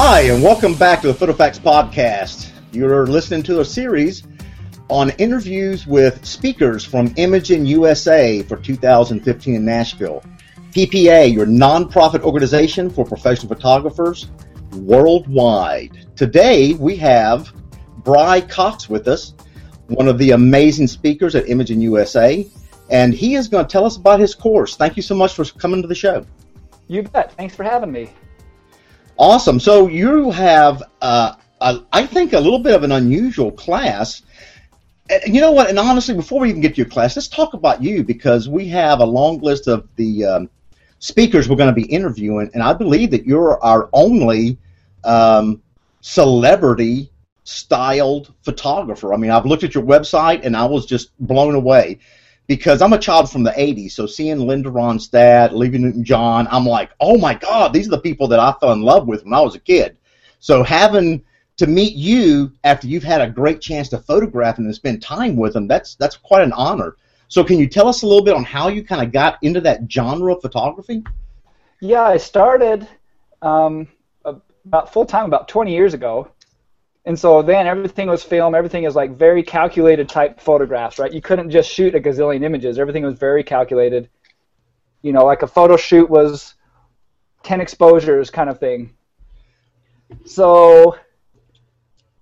Hi, and welcome back to the PhotoFacts podcast. You're listening to a series on interviews with speakers from Imaging USA for 2015 in Nashville. PPA, your nonprofit organization for professional photographers worldwide. Today we have Bry Cox with us, one of the amazing speakers at Imaging USA, and he is going to tell us about his course. Thank you so much for coming to the show. You bet. Thanks for having me. Awesome. So you have, uh, a, I think, a little bit of an unusual class. And you know what? And honestly, before we even get to your class, let's talk about you because we have a long list of the um, speakers we're going to be interviewing, and I believe that you're our only um, celebrity styled photographer. I mean, I've looked at your website and I was just blown away because I'm a child from the 80s, so seeing Linda Ronstadt, Olivia Newton-John, I'm like, oh my God, these are the people that I fell in love with when I was a kid. So having to meet you after you've had a great chance to photograph and spend time with them, that's that's quite an honor. So can you tell us a little bit on how you kind of got into that genre of photography? Yeah, I started um, about full time about 20 years ago. And so then everything was film, everything is like very calculated type photographs, right? You couldn't just shoot a gazillion images. Everything was very calculated. You know, like a photo shoot was 10 exposures kind of thing. So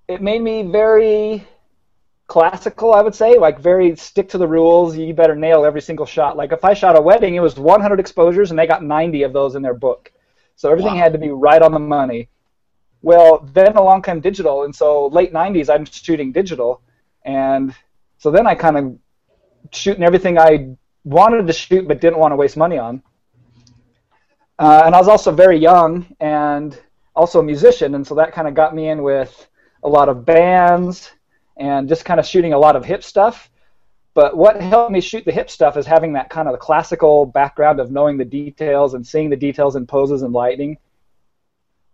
it made me very classical, I would say, like very stick to the rules. You better nail every single shot. Like if I shot a wedding, it was 100 exposures and they got 90 of those in their book. So everything wow. had to be right on the money. Well, then along came digital, and so late '90s, I'm shooting digital, and so then I kind of shooting everything I wanted to shoot but didn't want to waste money on. Uh, and I was also very young and also a musician, and so that kind of got me in with a lot of bands and just kind of shooting a lot of hip stuff. But what helped me shoot the hip stuff is having that kind of classical background of knowing the details and seeing the details in poses and lighting.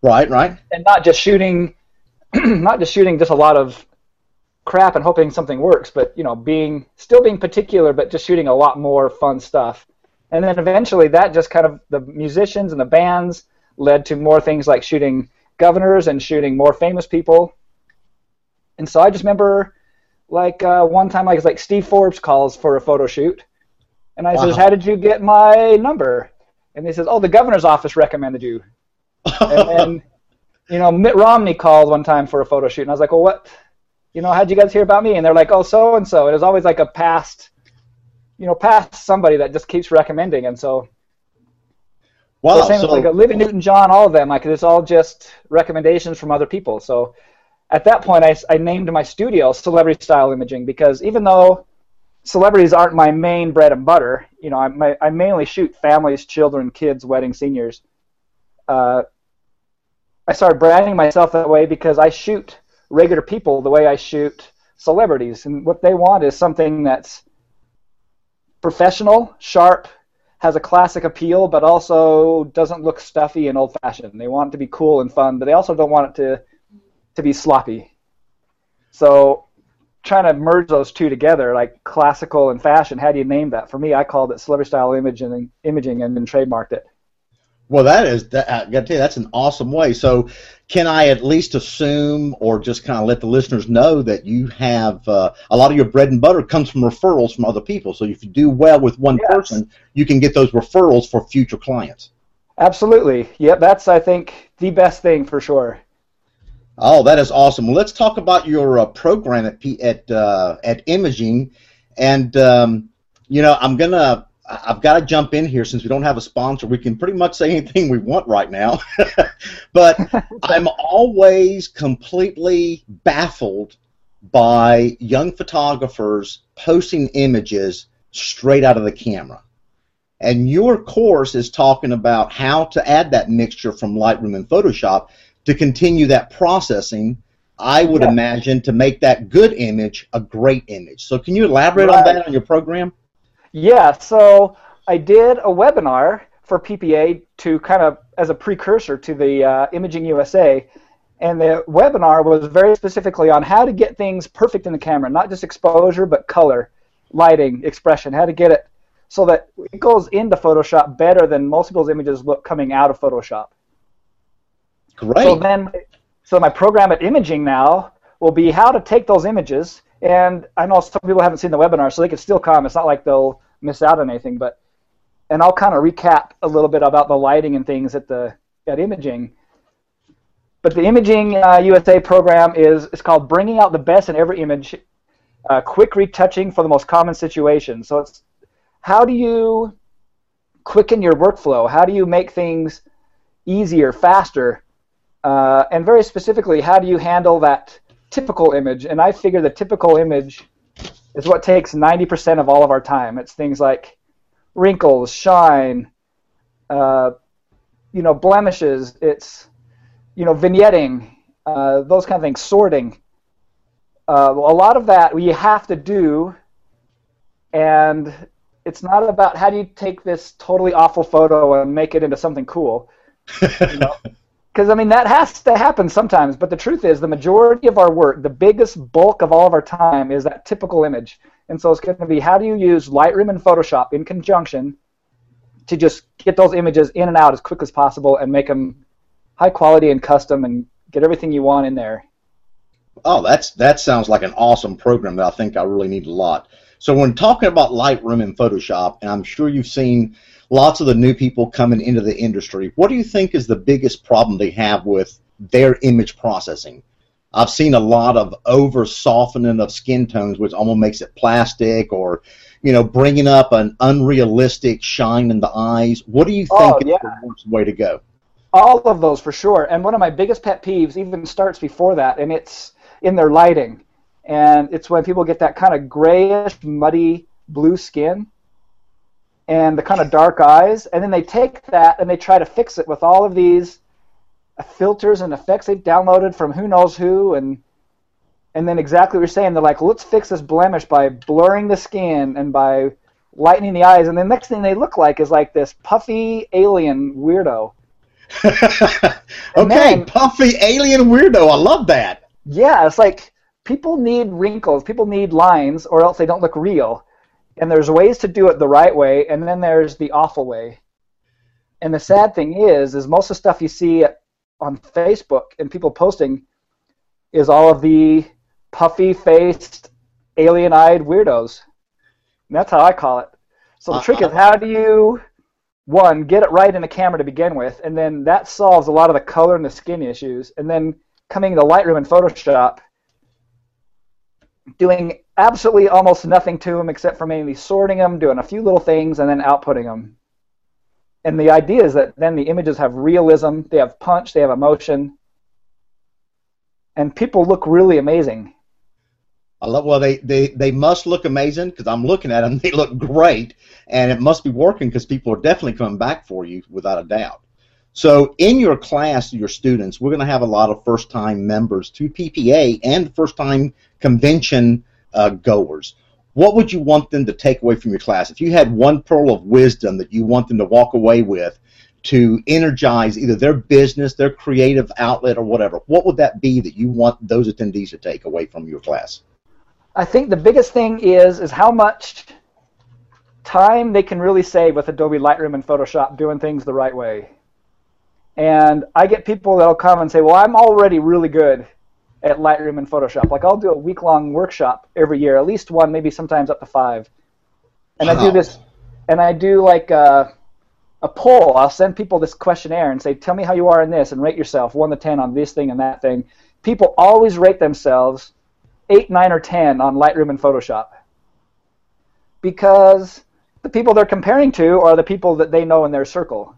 Right, right. And not just shooting, not just shooting just a lot of crap and hoping something works, but you know, being still being particular, but just shooting a lot more fun stuff. And then eventually, that just kind of the musicians and the bands led to more things like shooting governors and shooting more famous people. And so I just remember like uh, one time, like like Steve Forbes calls for a photo shoot, and I wow. says, "How did you get my number?" And he says, "Oh, the governor's office recommended you." And then, you know, Mitt Romney called one time for a photo shoot, and I was like, "Well, what? You know, how'd you guys hear about me?" And they're like, "Oh, so and so." It was always like a past, you know, past somebody that just keeps recommending, and so. Wow. So same so, like Olivia Newton-John, all of them, like it's all just recommendations from other people. So at that point, I, I named my studio Celebrity Style Imaging because even though celebrities aren't my main bread and butter, you know, I, my, I mainly shoot families, children, kids, weddings, seniors. Uh, I started branding myself that way because I shoot regular people the way I shoot celebrities, and what they want is something that's professional, sharp, has a classic appeal, but also doesn't look stuffy and old-fashioned. They want it to be cool and fun, but they also don't want it to to be sloppy. So trying to merge those two together, like classical and fashion, how do you name that? For me, I called it celebrity style imaging, imaging and then trademarked it. Well, that is that. I got to tell you, that's an awesome way. So, can I at least assume, or just kind of let the listeners know that you have uh, a lot of your bread and butter comes from referrals from other people. So, if you do well with one yes. person, you can get those referrals for future clients. Absolutely. Yep, that's I think the best thing for sure. Oh, that is awesome. Well, let's talk about your uh, program at P- at uh, at Imaging, and um, you know I'm gonna I've got to jump in here since we don't have a sponsor. We can pretty much say anything we want right now, but I'm always completely baffled by young photographers posting images straight out of the camera. And your course is talking about how to add that mixture from Lightroom and Photoshop to continue that processing, I would yeah. imagine, to make that good image a great image. So, can you elaborate right. on that on your program? Yeah, so I did a webinar for PPA to kind of as a precursor to the uh, Imaging USA. And the webinar was very specifically on how to get things perfect in the camera, not just exposure, but color, lighting, expression, how to get it so that it goes into Photoshop better than most people's images look coming out of Photoshop. Great. So then, so my program at imaging now will be how to take those images. And I know some people haven't seen the webinar, so they can still come. It's not like they'll miss out on anything, but and I'll kind of recap a little bit about the lighting and things at the at imaging. But the Imaging uh, USA program is it's called Bringing Out the Best in Every Image, uh, Quick Retouching for the Most Common Situations. So it's how do you quicken your workflow? How do you make things easier, faster? Uh, and very specifically, how do you handle that typical image? And I figure the typical image is what takes 90% of all of our time. It's things like wrinkles, shine, uh, you know, blemishes. It's you know, vignetting, uh, those kind of things, sorting. Uh, a lot of that we have to do, and it's not about how do you take this totally awful photo and make it into something cool. You know? I mean that has to happen sometimes, but the truth is the majority of our work, the biggest bulk of all of our time, is that typical image. And so it's going to be how do you use Lightroom and Photoshop in conjunction to just get those images in and out as quick as possible and make them high quality and custom and get everything you want in there. Oh, that's that sounds like an awesome program that I think I really need a lot. So when talking about Lightroom and Photoshop, and I'm sure you've seen lots of the new people coming into the industry, what do you think is the biggest problem they have with their image processing? I've seen a lot of over softening of skin tones, which almost makes it plastic, or you know, bringing up an unrealistic shine in the eyes. What do you oh, think oh, yeah. is the worst way to go? All of those for sure. And one of my biggest pet peeves even starts before that, and it's in their lighting. And it's when people get that kind of grayish, muddy blue skin and the kind of dark eyes, and then they take that and they try to fix it with all of these filters and effects they've downloaded from who knows who, and and then exactly what you're saying, they're like, let's fix this blemish by blurring the skin and by lightening the eyes, and the next thing they look like is like this puffy alien weirdo. okay, then, puffy alien weirdo. I love that. Yeah, it's like people need wrinkles, people need lines, or else they don't look real. And there's ways to do it the right way, and then there's the awful way. And the sad thing is, is most of the stuff you see on Facebook and people posting is all of the puffy-faced, alien-eyed weirdos. And that's how I call it. So the uh, trick is, how do you one, get it right in the camera to begin with, and then that solves a lot of the color and the skin issues. And then coming to Lightroom and Photoshop, doing absolutely almost nothing to them except for maybe sorting them, doing a few little things, and then outputting them. And the idea is that then the images have realism, they have punch, they have emotion, and people look really amazing. I love. Well, they they they must look amazing because I'm looking at them. They look great, and it must be working because people are definitely coming back for you without a doubt. So, in your class, your students, we're going to have a lot of first-time members to PPA and first-time convention uh, goers. What would you want them to take away from your class? If you had one pearl of wisdom that you want them to walk away with to energize either their business, their creative outlet, or whatever, what would that be that you want those attendees to take away from your class? I think the biggest thing is is how much time they can really save with Adobe Lightroom and Photoshop doing things the right way. And I get people that'll come and say, "Well, I'm already really good at Lightroom and Photoshop. Like I'll do a week-long workshop every year, at least one, maybe sometimes up to five. And wow. I do this, and I do like a, uh, a poll. I'll send people this questionnaire and say, "Tell me how you are in this, and rate yourself one to ten on this thing and that thing." People always rate themselves eight, nine, or ten on Lightroom and Photoshop because the people they're comparing to are the people that they know in their circle.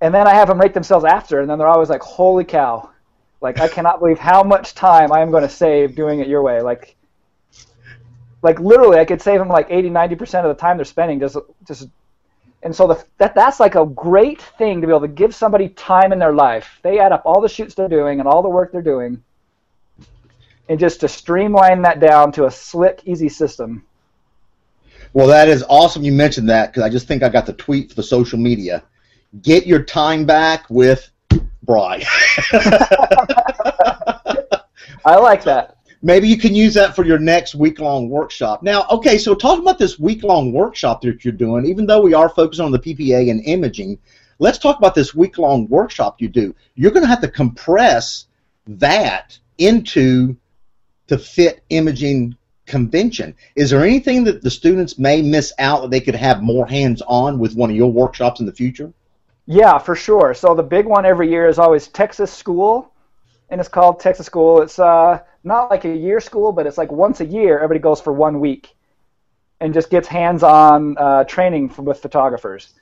And then I have them rate themselves after, and then they're always like, "Holy cow!" Like I cannot believe how much time I am going to save doing it your way. Like, like literally, I could save them like 80, 90 percent of the time they're spending just just. And so the, that that's like a great thing to be able to give somebody time in their life. They add up all the shoots they're doing and all the work they're doing, and just to streamline that down to a slick, easy system. Well, that is awesome. You mentioned that because I just think I got the tweet for the social media. Get your time back with Bry. I like that. Maybe you can use that for your next week-long workshop. Now, okay, so talking about this week-long workshop that you're doing, even though we are focused on the PPA and imaging, let's talk about this week long workshop you do. You're going to have to compress that into to fit imaging convention. Is there anything that the students may miss out that they could have more hands on with one of your workshops in the future? Yeah, for sure. So the big one every year is always Texas School, and it's called Texas School. It's uh, not like a year school, but it's like once a year. Everybody goes for one week, and just gets hands-on uh, training from, with photographers.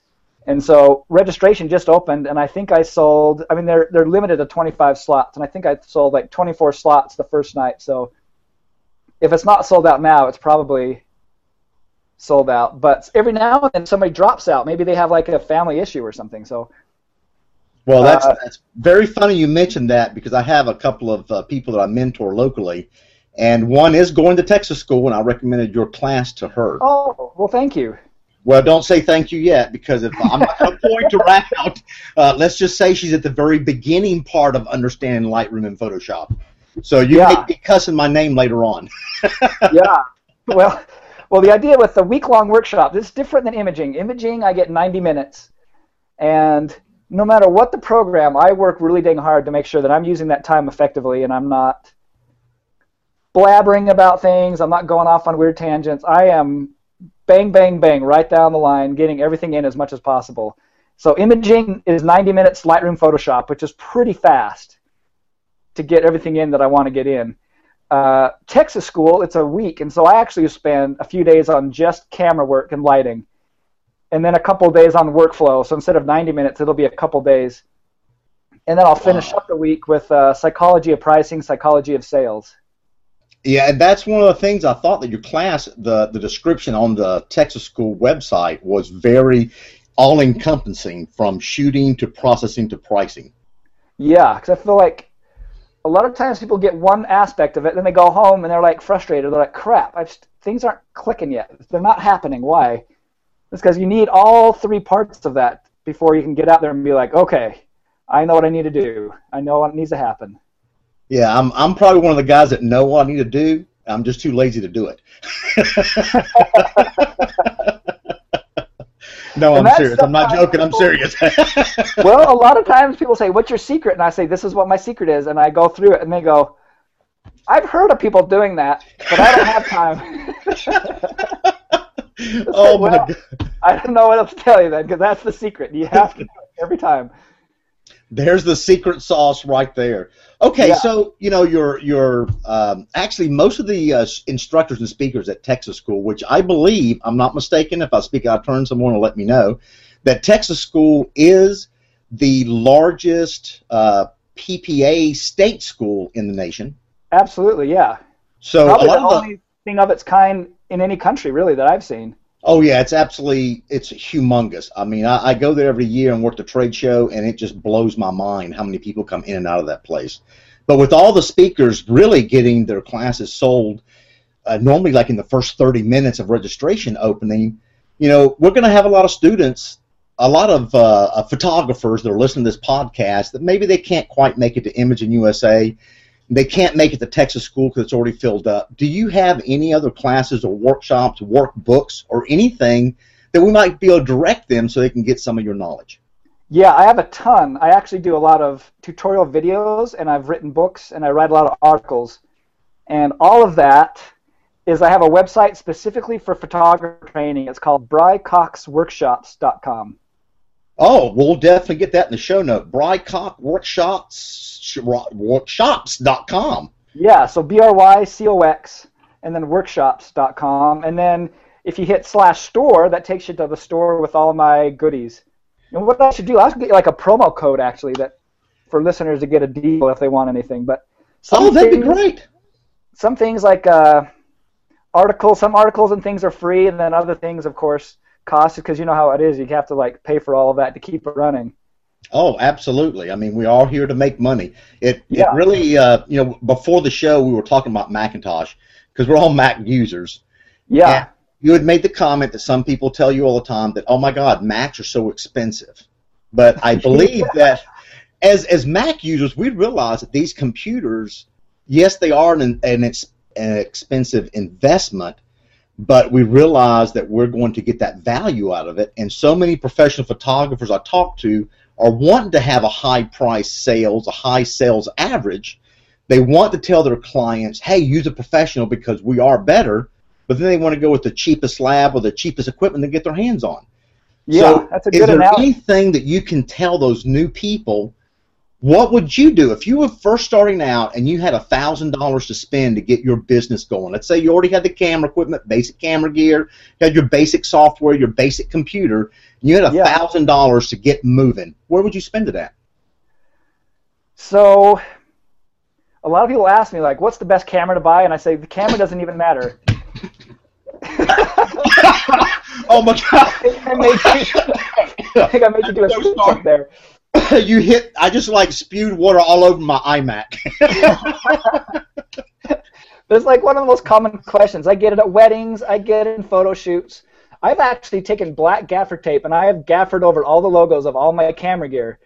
And so registration just opened, and I think I sold. I mean, they're they're limited to 25 slots, and I think I sold like 24 slots the first night. So if it's not sold out now, it's probably sold out. But every now and then somebody drops out. Maybe they have like a family issue or something. So. Well, that's uh, that's very funny you mentioned that because I have a couple of uh, people that I mentor locally, and one is going to Texas school, and I recommended your class to her. Oh, well, thank you. Well, don't say thank you yet because if I'm not going to point her out, uh, let's just say she's at the very beginning part of understanding Lightroom and Photoshop. So you yeah. may be cussing my name later on. yeah. Well, well, the idea with the week-long workshop is different than imaging. Imaging, I get 90 minutes, and no matter what the program, I work really dang hard to make sure that I'm using that time effectively and I'm not blabbering about things. I'm not going off on weird tangents. I am bang, bang, bang, right down the line, getting everything in as much as possible. So imaging is 90 minutes Lightroom Photoshop, which is pretty fast to get everything in that I want to get in. Uh, Texas school, it's a week, and so I actually spend a few days on just camera work and lighting, and then a couple days on workflow. So instead of 90 minutes, it'll be a couple days, and then I'll finish wow. up the week with uh, psychology of pricing, psychology of sales. Yeah, and that's one of the things I thought that your class, the the description on the Texas school website was very all encompassing from shooting to processing to pricing. Yeah, because I feel like a lot of times people get one aspect of it, then they go home and they're like frustrated. They're like, "Crap, I've, things aren't clicking yet. They're not happening. Why?" It's because you need all three parts of that before you can get out there and be like, "Okay, I know what I need to do. I know what needs to happen." Yeah, I'm I'm probably one of the guys that know what I need to do. I'm just too lazy to do it. No, I'm serious. I'm not joking. I'm serious. well, a lot of times people say, "What's your secret?" And I say, "This is what my secret is." And I go through it, and they go, "I've heard of people doing that, but I don't have time." oh well, my god! I don't know what else to tell you then, because that's the secret. You have to do it every time. There's the secret sauce right there. Okay, yeah. so you know you're you're um, actually most of the uh, instructors and speakers at Texas School, which I believe I'm not mistaken. If I speak out of turn, someone will let me know that Texas School is the largest uh, PPA state school in the nation. Absolutely, yeah. So Probably the only thing of its kind in any country, really, that I've seen. Oh yeah, it's absolutely it's humongous. I mean, I, I go there every year and work the trade show, and it just blows my mind how many people come in and out of that place. But with all the speakers really getting their classes sold, uh, normally like in the first 30 minutes of registration opening, you know, we're going to have a lot of students, a lot of uh, photographers that are listening to this podcast that maybe they can't quite make it to Imaging USA they can't make it to Texas school because it's already filled up. Do you have any other classes or workshops, workbooks, or anything that we might be able to direct them so they can get some of your knowledge? Yeah, I have a ton. I actually do a lot of tutorial videos, and I've written books, and I write a lot of articles. And all of that is I have a website specifically for photography training. It's called brycoxworkshops.com. Oh, we'll definitely get that in the show note. Brycox Workshops, workshops.com. Yeah, so B R Y C O X and then workshops.com. And then if you hit slash store, that takes you to the store with all my goodies. And what I should do, I should get like a promo code actually that for listeners to get a deal if they want anything. But oh, that'd things, be great. Some things like uh, articles, some articles and things are free, and then other things, of course, cost because you know how it is. You have to like pay for all of that to keep it running. Oh, absolutely. I mean, we are here to make money. It yeah. it really, uh, you know, before the show we were talking about Macintosh because we're all Mac users. Yeah. And you had made the comment that some people tell you all the time that, oh my God, Macs are so expensive. But I believe that as as Mac users, we realize that these computers, yes, they are an, an, an expensive investment, but we realize that we're going to get that value out of it. And so many professional photographers I talk to are wanting to have a high price sales, a high sales average. They want to tell their clients, hey, use a professional because we are better, but then they want to go with the cheapest lab or the cheapest equipment to get their hands on. Yeah, so that's a good is there analogy. anything that you can tell those new people? What would you do if you were first starting out and you had a thousand dollars to spend to get your business going? Let's say you already had the camera equipment, basic camera gear, you had your basic software, your basic computer, and you had a thousand dollars to get moving. Where would you spend it at? So, a lot of people ask me like, "What's the best camera to buy?" And I say the camera doesn't even matter. oh my I think I made you, I think I made you do a So there. you hit! I just like spewed water all over my iMac. But it's like one of the most common questions. I get it at weddings. I get it in photo shoots. I've actually taken black gaffer tape and I have gaffered over all the logos of all my camera gear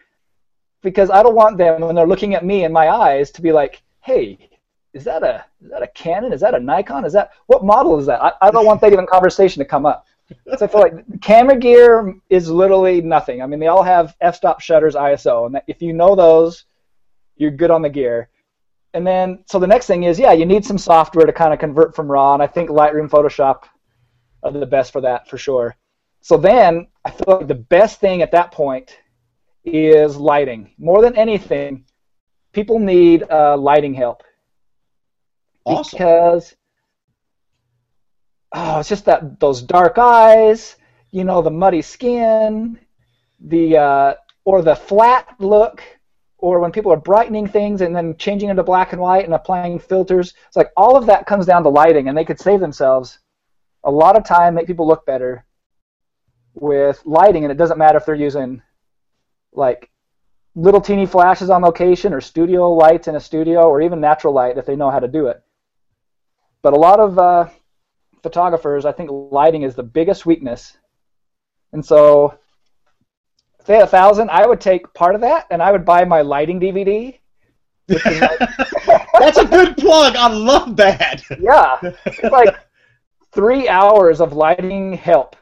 because I don't want them when they're looking at me in my eyes to be like, "Hey, is that a is that a Canon? Is that a Nikon? Is that what model is that?" I, I don't want that even conversation to come up. So I feel like camera gear is literally nothing. I mean, they all have f-stop shutters, ISO, and if you know those, you're good on the gear. And then, so the next thing is, yeah, you need some software to kind of convert from RAW, and I think Lightroom, Photoshop are the best for that for sure. So then, I feel like the best thing at that point is lighting. More than anything, people need uh, lighting help awesome. because oh, it's just that those dark eyes, you know, the muddy skin, the uh, or the flat look, or when people are brightening things and then changing into black and white and applying filters. It's like all of that comes down to lighting, and they could save themselves a lot of time, make people look better with lighting, and it doesn't matter if they're using like little teeny flashes on location or studio lights in a studio or even natural light if they know how to do it. But a lot of uh, photographers, I think lighting is the biggest weakness. And so, if they had a thousand, I would take part of that and I would buy my lighting DVD. Like, That's a good plug. I love that. yeah, it's like three hours of lighting help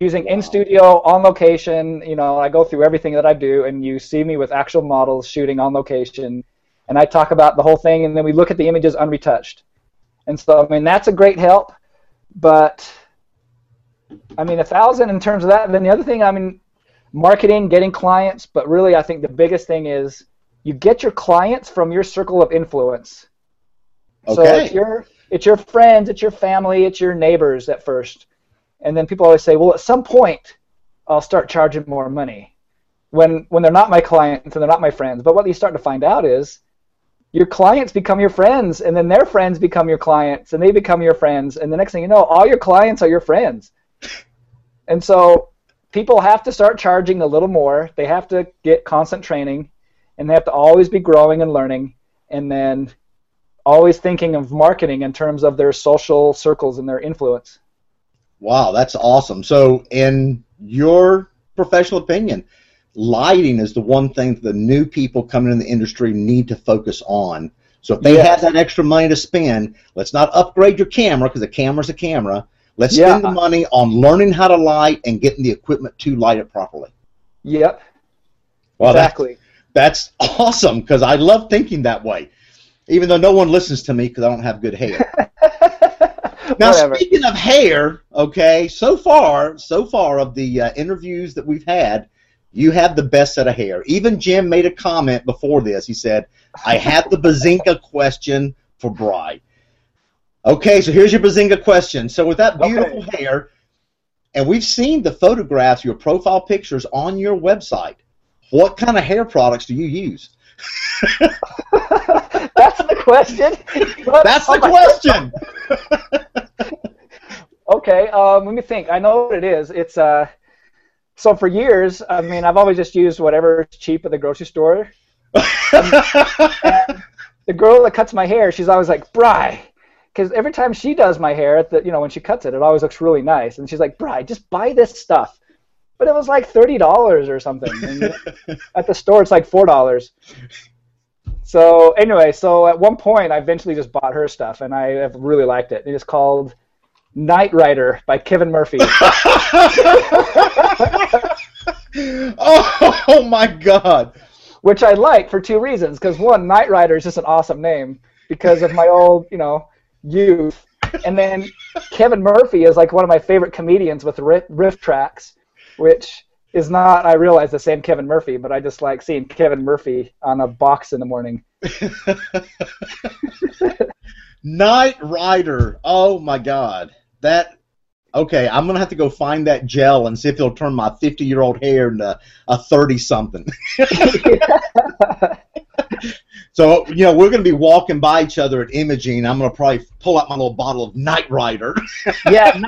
using in studio on location. You know, I go through everything that I do, and you see me with actual models shooting on location, and I talk about the whole thing, and then we look at the images unretouched. And so, I mean, that's a great help, but I mean, a thousand in terms of that. And then the other thing, I mean, marketing, getting clients, but really, I think the biggest thing is you get your clients from your circle of influence. So Okay. it's your it's your friends, it's your family, it's your neighbors at first, and then people always say, well, at some point, I'll start charging more money. When when they're not my clients and they're not my friends. But what you start to find out is your clients become your friends, and then their friends become your clients, and they become your friends, and the next thing you know, all your clients are your friends. And so people have to start charging a little more. They have to get constant training, and they have to always be growing and learning, and then always thinking of marketing in terms of their social circles and their influence. Wow, that's awesome. So, in your professional opinion, lighting is the one thing that the new people coming in the industry need to focus on. So, if they Yes. have that extra money to spend, let's not upgrade your camera because the camera's a camera. Let's Yeah. spend the money on learning how to light and getting the equipment to light it properly. Yep, Well, exactly. that's awesome because I love thinking that way, even though no one listens to me because I don't have good hair. Now, Whatever. speaking of hair, okay, so far, so far of the uh, interviews that we've had, you have the best set of hair. Even Jim made a comment before this. He said, "I have the Bazinga question for Bry." Okay, so here's your Bazinga question. So with that beautiful hair, and we've seen the photographs, your profile pictures on your website. What kind of hair products do you use? That's the question. That's the question. Okay, um, let me think. I know what it is. It's uh, so for years, I mean, I've always just used whatever's cheap at the grocery store. the girl that cuts my hair, she's always like, Bry, because every time she does my hair, at the, you know, when she cuts it, it always looks really nice. And she's like, Bry, just buy this stuff. But it was like thirty dollars or something. And at the store, it's like four dollars. So anyway, so at one point, I eventually just bought her stuff, and I have really liked it. It is called Knight Rider by Kevin Murphy. oh, my God. Which I like for two reasons. Because one, Knight Rider is just an awesome name because of my old, you know, youth. And then Kevin Murphy is like one of my favorite comedians with riff, RiffTrax, which is not, I realize, the same Kevin Murphy, but I just like seeing Kevin Murphy on a box in the morning. Night Rider. Oh my God. That okay, I'm gonna have to go find that gel and see if it'll turn my 50 year old hair into a 30 something. so you know we're gonna be walking by each other at Imaging. I'm gonna probably pull out my little bottle of Night Rider. yeah.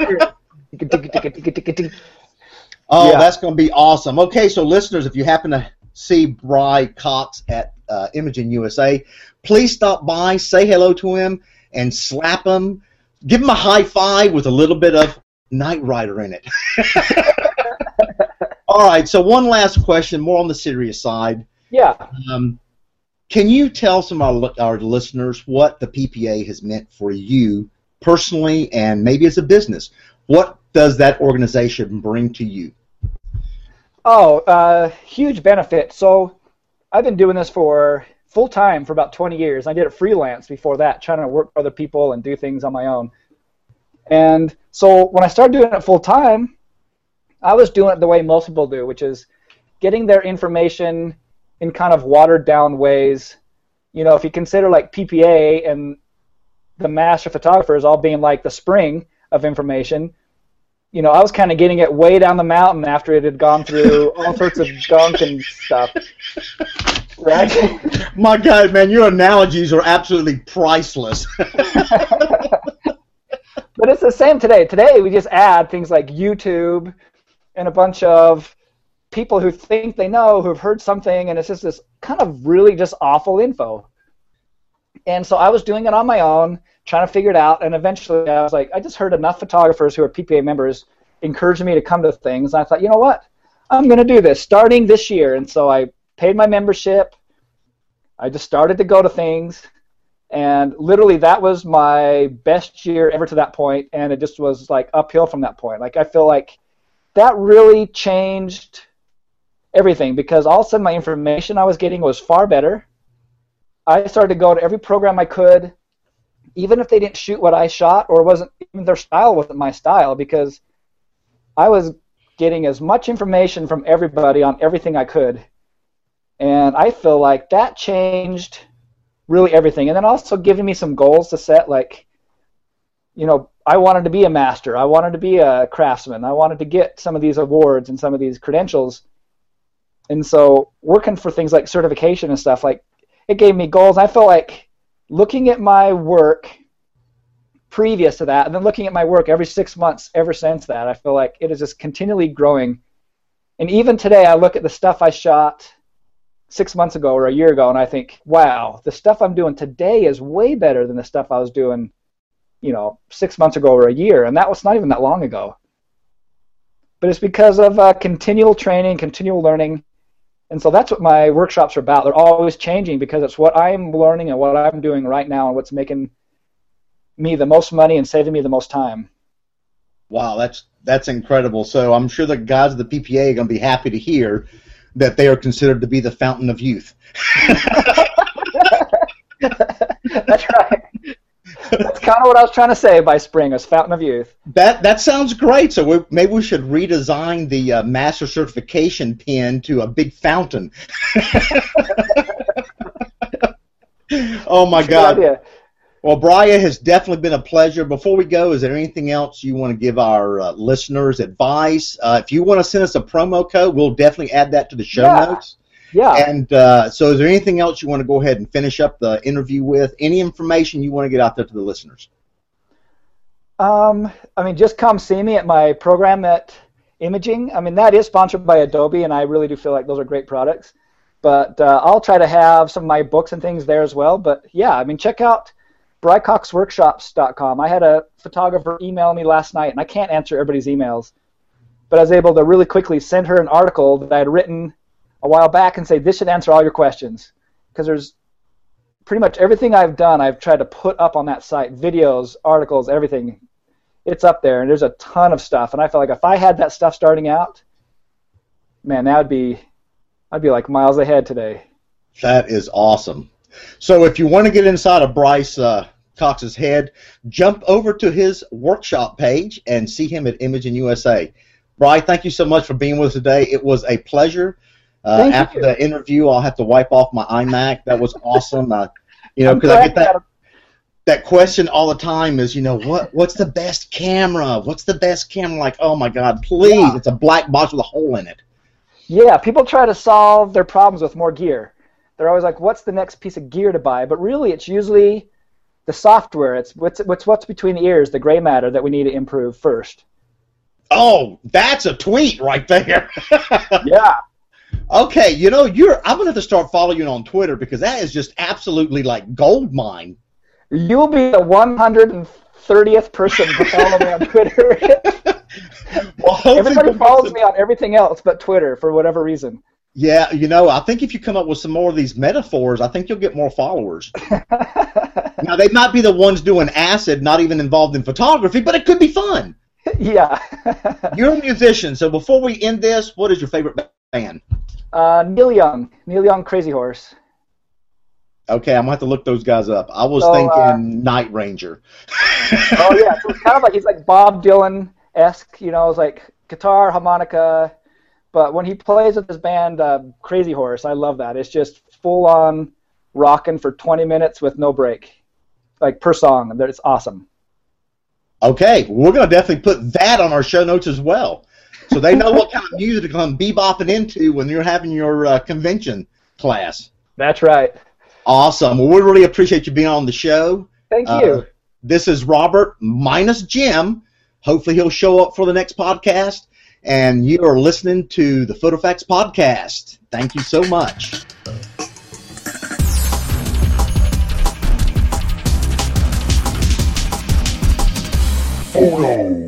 oh, yeah. that's gonna be awesome. Okay, so listeners, if you happen to see Bry Cox at uh, Imaging USA, please stop by, say hello to him, and slap him. Give him a high five with a little bit of Knight Rider in it. All right, so one last question, more on the serious side. Yeah. Um, can you tell some of our, our listeners what the PPA has meant for you personally and maybe as a business? What does that organization bring to you? Oh, uh, huge benefit. So I've been doing this for full time for about 20 years. I did it freelance before that, trying to work for other people and do things on my own. And so when I started doing it full time, I was doing it the way most people do, which is getting their information in kind of watered down ways. You know, if you consider like PPA and the master photographers all being like the spring of information, you know, I was kind of getting it way down the mountain after it had gone through all sorts of gunk and stuff. Right? My God, man, your analogies are absolutely priceless. but it's the same today. Today we just add things like YouTube and a bunch of people who think they know, who've heard something, and it's just this kind of really just awful info. And so I was doing it on my own, trying to figure it out, and eventually I was like, I just heard enough photographers who are PPA members encouraging me to come to things, and I thought, you know what? I'm going to do this starting this year. And so I paid my membership. I just started to go to things, and literally that was my best year ever to that point and it just was like uphill from that point. Like i feel like that really changed everything because all of a sudden my information i was getting was far better. I started to go to every program i could even if they didn't shoot what i shot or wasn't even their style wasn't my style because i was getting as much information from everybody on everything i could and i feel like that changed really everything. And then also giving me some goals to set, like, you know, I wanted to be a master. I wanted to be a craftsman. I wanted to get some of these awards and some of these credentials. And so working for things like certification and stuff, like, it gave me goals. I felt like looking at my work previous to that, and then looking at my work every six months ever since that, I feel like it is just continually growing. And even today, I look at the stuff I shot six months ago or a year ago, and I think, wow, the stuff I'm doing today is way better than the stuff I was doing, you know, six months ago or a year, and that was not even that long ago. But it's because of uh, continual training, continual learning, and so that's what my workshops are about. They're always changing because it's what I'm learning and what I'm doing right now, and what's making me the most money and saving me the most time. Wow, that's that's incredible. So I'm sure the guys of the PPA are going to be happy to hear that they are considered to be the fountain of youth. That's right. That's kind of what I was trying to say by spring, as fountain of youth. That that sounds great. So we, maybe we should redesign the uh, master certification pin to a big fountain. oh my God! Well, Brian, has definitely been a pleasure. Before we go, is there anything else you want to give our uh, listeners advice? Uh, if you want to send us a promo code, we'll definitely add that to the show yeah. notes. Yeah. And uh, so, is there anything else you want to go ahead and finish up the interview with? Any information you want to get out there to the listeners? Um, I mean, just come see me at my program at Imaging. I mean, that is sponsored by Adobe, and I really do feel like those are great products. But uh, I'll try to have some of my books and things there as well. But yeah, I mean, check out brycoxworkshops.com. I had a photographer email me last night, and I can't answer everybody's emails, but I was able to really quickly send her an article that I had written a while back and say, this should answer all your questions. Because there's pretty much everything I've done, I've tried to put up on that site videos, articles, everything. it's up there, and there's a ton of stuff. And I feel like if I had that stuff starting out, man, that would be, I'd be like miles ahead today. That is awesome. So if you want to get inside of Bryce uh, Cox's head, jump over to his workshop page and see him at Imaging USA. Bryce, thank you so much for being with us today. It was a pleasure. Uh, after you. the interview, I'll have to wipe off my iMac. That was awesome. Uh, you know, because I get that that question all the time is, you know, what what's the best camera? What's the best camera? Like, oh my God, please! Yeah. It's a black box with a hole in it. Yeah, people try to solve their problems with more gear. They're always like, what's the next piece of gear to buy? But really, it's usually the software. It's what's what's what's between the ears, the gray matter that we need to improve first. Oh, that's a tweet right there. yeah. Okay, you know, you're I'm gonna have to start following you on Twitter because that is just absolutely like gold mine. You'll be the 130th person to follow me on Twitter. well, Everybody follows me on everything else but Twitter for whatever reason. Yeah, you know, I think if you come up with some more of these metaphors, I think you'll get more followers. now, they might be the ones doing acid, not even involved in photography, but it could be fun. Yeah. You're a musician, so before we end this, what is your favorite band? Uh, Neil Young. Neil Young, Crazy Horse. Okay, I'm gonna have to look those guys up. I was so, thinking uh, Night Ranger. oh yeah, so it's kind of like he's like Bob Dylan esque, you know, it's like guitar, harmonica, but when he plays with his band uh, Crazy Horse, I love that. It's just full on rocking for 20 minutes with no break, like per song. It's awesome. Okay, we're gonna definitely put that on our show notes as well, so they know what kind of music to come bebopping into when you're having your uh, convention class. That's right. Awesome. Well, we really appreciate you being on the show. Thank you. Uh, this is Robert minus Jim. Hopefully, he'll show up for the next podcast. And you are listening to the PhotoFacts podcast. Thank you so much. Photo